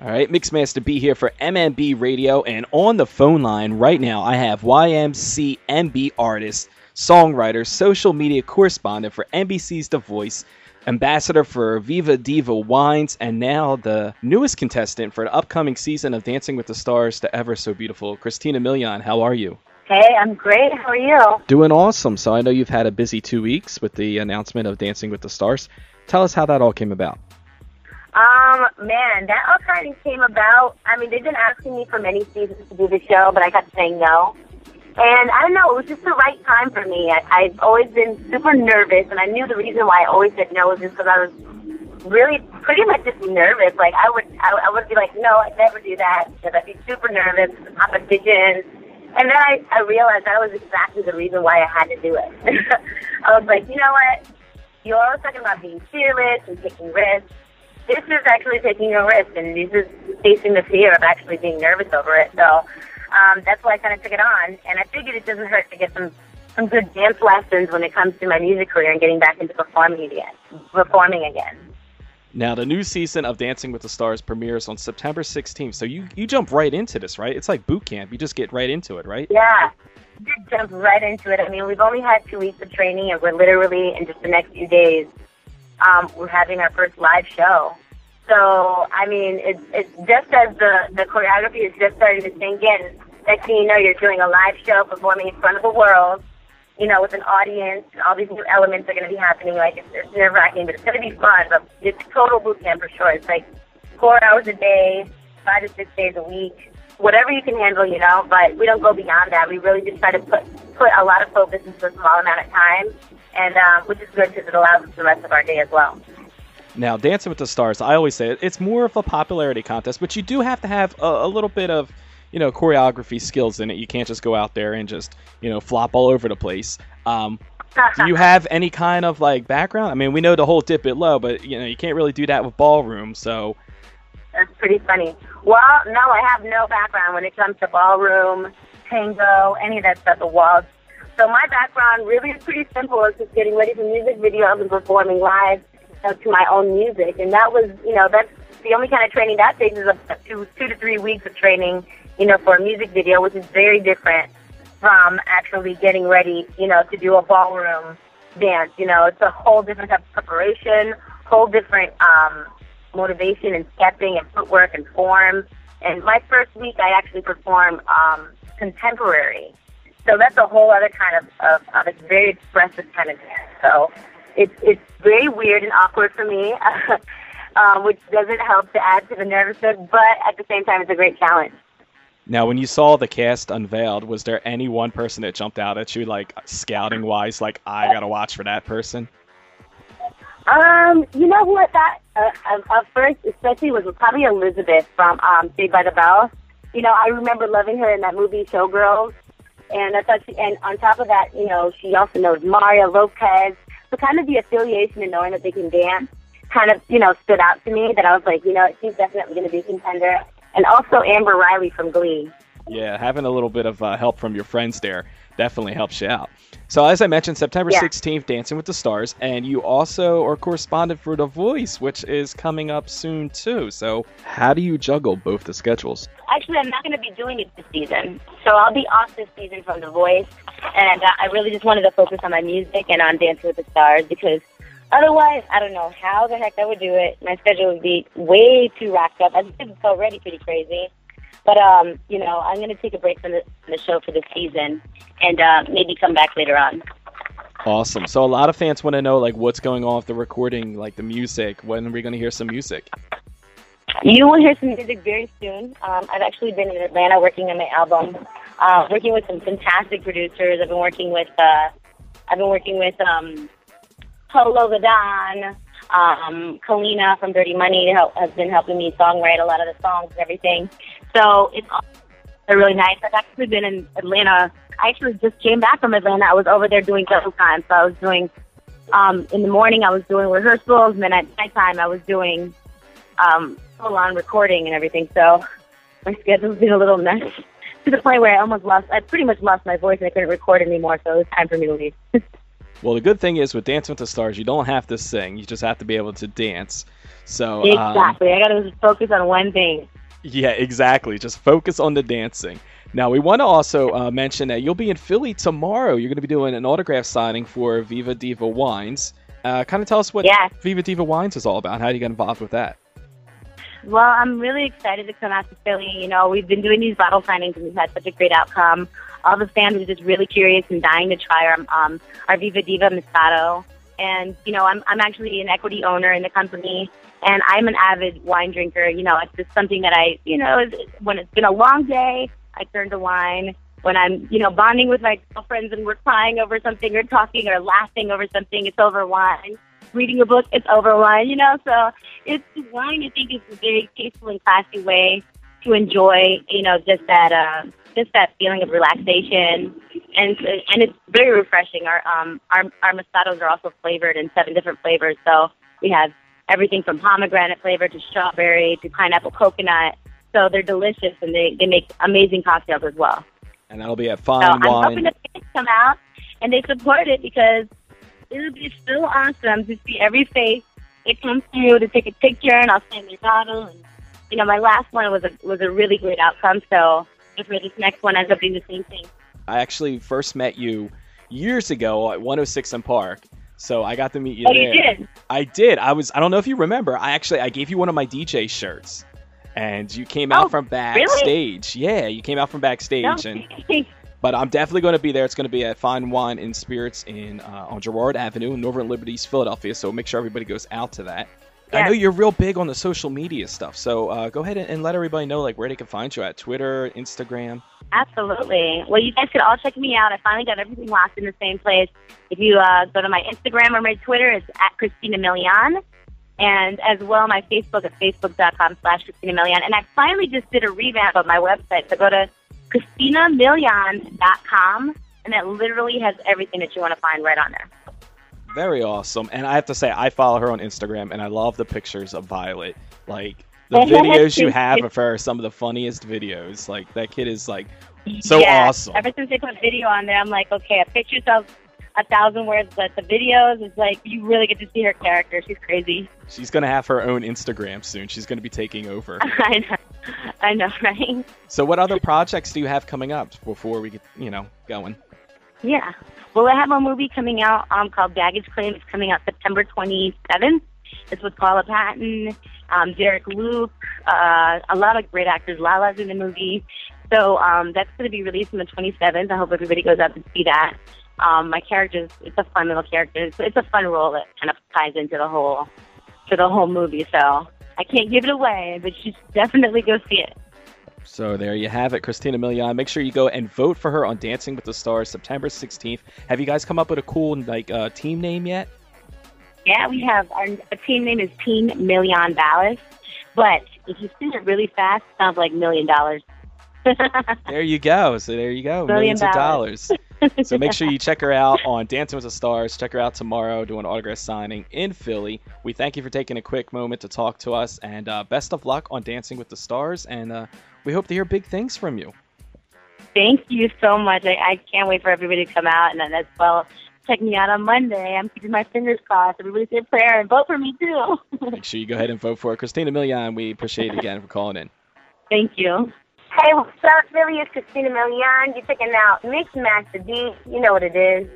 All right, Mixmaster B here for MMB Radio, and on the phone line right now, I have YMCMB artist, songwriter, social media correspondent for NBC's The Voice, ambassador for Viva Diva Wines, and now the newest contestant for the upcoming season of Dancing with the Stars, the ever so beautiful Christina Milian. How are you? Hey, I'm great. How are you? Doing awesome. So I know you've had a busy two weeks with the announcement of Dancing with the Stars. Tell us how that all came about. Um, man, that all kind of came about. I mean, they've been asking me for many seasons to do the show, but I kept saying no. And I don't know, it was just the right time for me. I, I've always been super nervous, and I knew the reason why I always said no was just because I was really pretty much just nervous. Like I would, I, I would be like, no, I'd never do that because I'd be super nervous, competition. And then I, I realized that was exactly the reason why I had to do it. I was like, you know what? You're always talking about being fearless and taking risks this is actually taking a risk, and this is facing the fear of actually being nervous over it. So um, that's why I kind of took it on, and I figured it doesn't hurt to get some some good dance lessons when it comes to my music career and getting back into performing again. Performing again. Now, the new season of Dancing with the Stars premieres on September 16th. So you you jump right into this, right? It's like boot camp. You just get right into it, right? Yeah. Just jump right into it. I mean, we've only had two weeks of training, and we're literally in just the next few days um, we're having our first live show. So, I mean, it's, it's just as the, the choreography is just starting to sink in. Next thing you know, you're doing a live show performing in front of the world, you know, with an audience. All these new elements are going to be happening. Like, it's, it's nerve wracking, but it's going to be fun. But it's total boot camp for sure. It's like four hours a day, five to six days a week, whatever you can handle, you know. But we don't go beyond that. We really just try to put put a lot of focus into a small amount of time and um, which is good because it allows us the rest of our day as well. Now, Dancing with the Stars, I always say it's more of a popularity contest, but you do have to have a, a little bit of you know choreography skills in it. You can't just go out there and just you know flop all over the place. Um, do you have any kind of like background? I mean, we know the whole dip it low, but you know you can't really do that with ballroom. So that's pretty funny. Well, no, I have no background when it comes to ballroom, tango, any of that stuff. The waltz, so my background really is pretty simple. It's just getting ready for music videos and performing live to my own music. And that was, you know, that's the only kind of training that takes is up two, two to three weeks of training, you know, for a music video, which is very different from actually getting ready, you know, to do a ballroom dance. You know, it's a whole different type of preparation, whole different um, motivation and stepping and footwork and form. And my first week, I actually performed um, contemporary so that's a whole other kind of, of, of it's very expressive kind of dance. So it's it's very weird and awkward for me, um, which doesn't help to add to the nervousness, but at the same time, it's a great challenge. Now, when you saw the cast unveiled, was there any one person that jumped out at you, like scouting wise, like I gotta watch for that person? Um, you know what? That uh, at first, especially was probably Elizabeth from um, Saved by the Bell. You know, I remember loving her in that movie Showgirls. And I thought she, and on top of that, you know, she also knows Mario Lopez. So kind of the affiliation and knowing that they can dance kind of, you know, stood out to me that I was like, you know, she's definitely going to be a contender. And also Amber Riley from Glee. Yeah, having a little bit of uh, help from your friends there definitely helps you out. So, as I mentioned, September yeah. 16th, Dancing with the Stars, and you also are correspondent for The Voice, which is coming up soon too. So, how do you juggle both the schedules? Actually, I'm not going to be doing it this season, so I'll be off this season from The Voice, and uh, I really just wanted to focus on my music and on Dancing with the Stars because otherwise, I don't know how the heck I would do it. My schedule would be way too racked up. I think it's already pretty crazy. But um, you know, I'm going to take a break from the, the show for this season and uh, maybe come back later on. Awesome. So a lot of fans want to know like what's going on with the recording, like the music. When are we going to hear some music? You will hear some music very soon. Um, I've actually been in Atlanta working on my album, uh, working with some fantastic producers. I've been working with uh, I've been working with um, Polow da Don, um, Kalenna from Dirty Money has been helping me songwrite a lot of the songs and everything. So it's they're really nice. I've actually been in Atlanta. I actually just came back from Atlanta. I was over there doing double time. So I was doing um, in the morning. I was doing rehearsals, and then at nighttime I was doing um, full on recording and everything. So my schedule's been a little mess to the point where I almost lost. I pretty much lost my voice and I couldn't record anymore. So it was time for me to leave. Well, the good thing is with Dancing with the Stars, you don't have to sing. You just have to be able to dance. So um, exactly, I gotta focus on one thing. Yeah, exactly. Just focus on the dancing. Now we want to also uh, mention that you'll be in Philly tomorrow. You're going to be doing an autograph signing for Viva Diva Wines. Uh, kind of tell us what yes. Viva Diva Wines is all about. How do you get involved with that? Well, I'm really excited to come out to Philly. You know, we've been doing these bottle signings and we've had such a great outcome. All the fans are just really curious and dying to try our um, our Viva Diva Moscato. And you know, I'm I'm actually an equity owner in the company, and I'm an avid wine drinker. You know, it's just something that I, you know, when it's been a long day, I turn to wine. When I'm, you know, bonding with my girlfriends and we're crying over something or talking or laughing over something, it's over wine reading a book, it's over wine, you know. So it's wine. I think is a very tasteful and classy way to enjoy, you know, just that uh, just that feeling of relaxation, and and it's very refreshing. Our um our our Moscatos are also flavored in seven different flavors, so we have everything from pomegranate flavor to strawberry to pineapple coconut. So they're delicious and they, they make amazing cocktails as well. And that'll be at Fine so Wine. I'm hoping that they come out and they support it because it would be so awesome to see every face it comes through to take a picture, and I'll sign their bottle. And you know, my last one was a was a really great outcome. So if this next one ends up being the same thing. I actually first met you years ago at 106 and Park. So I got to meet you oh, there. You did? I did. I was. I don't know if you remember. I actually I gave you one of my DJ shirts, and you came out oh, from backstage. Really? Yeah, you came out from backstage, no. and but I'm definitely going to be there. It's going to be at Fine Wine and Spirits in uh, on Girard Avenue in Northern Liberties, Philadelphia. So make sure everybody goes out to that. I know you're real big on the social media stuff, so uh, go ahead and, and, let everybody know like where they can find you at Twitter, Instagram. Absolutely. Well, you guys could all check me out. I finally got everything locked in the same place. If you uh, go to my Instagram or my Twitter, it's at Christina Milian. And as well, my Facebook at facebook.com slash Christina Milian. And I finally just did a revamp of my website. So go to ChristinaMilian.com, and that literally has everything that you want to find right on there. Very awesome. And I have to say, I follow her on Instagram, and I love the pictures of Violet. Like, the videos you have of her are some of the funniest videos. Like, that kid is, like, so yes. awesome. Ever since they put video on there, I'm like, okay, a picture tells a thousand words, but the videos is like you really get to see her character. She's crazy. She's gonna have her own Instagram soon. She's gonna be taking over. I know, I know, right? So, what other projects do you have coming up before we get, you know, going? Yeah, well, I have a movie coming out um, called Baggage Claim. It's coming out September 27th. It's with Paula Patton, um, Derek Luke, uh, a lot of great actors. Lala's in the movie. So um, that's going to be released on the 27th. I hope everybody goes out to see that um, my character it's a fun little character. It's, it's a fun role that kind of ties into the whole to the whole movie. So I can't give it away, but you should definitely go see it. So there you have it, Christina Milian. Make sure you go and vote for her on Dancing with the Stars September 16th. Have you guys come up with a cool like uh, team name yet? Yeah, we have our, our team name is Team Milian Ballas, but if you sing it really fast, it sounds like million dollars. there you go. So there you go, millions of dollars. so make sure you check her out on Dancing with the Stars. Check her out tomorrow doing autograph signing in Philly. We thank you for taking a quick moment to talk to us, and uh, best of luck on Dancing with the Stars. And uh, we hope to hear big things from you. Thank you so much. I, I can't wait for everybody to come out, and then as well check me out on Monday. I'm keeping my fingers crossed. Everybody say a prayer and vote for me too. Make sure you go ahead and vote for Christina Milian. We appreciate it again for calling in. Thank you. Hey, what's up, Philly? It's Christina Milian. You're checking out Mix Master B. You know what it is.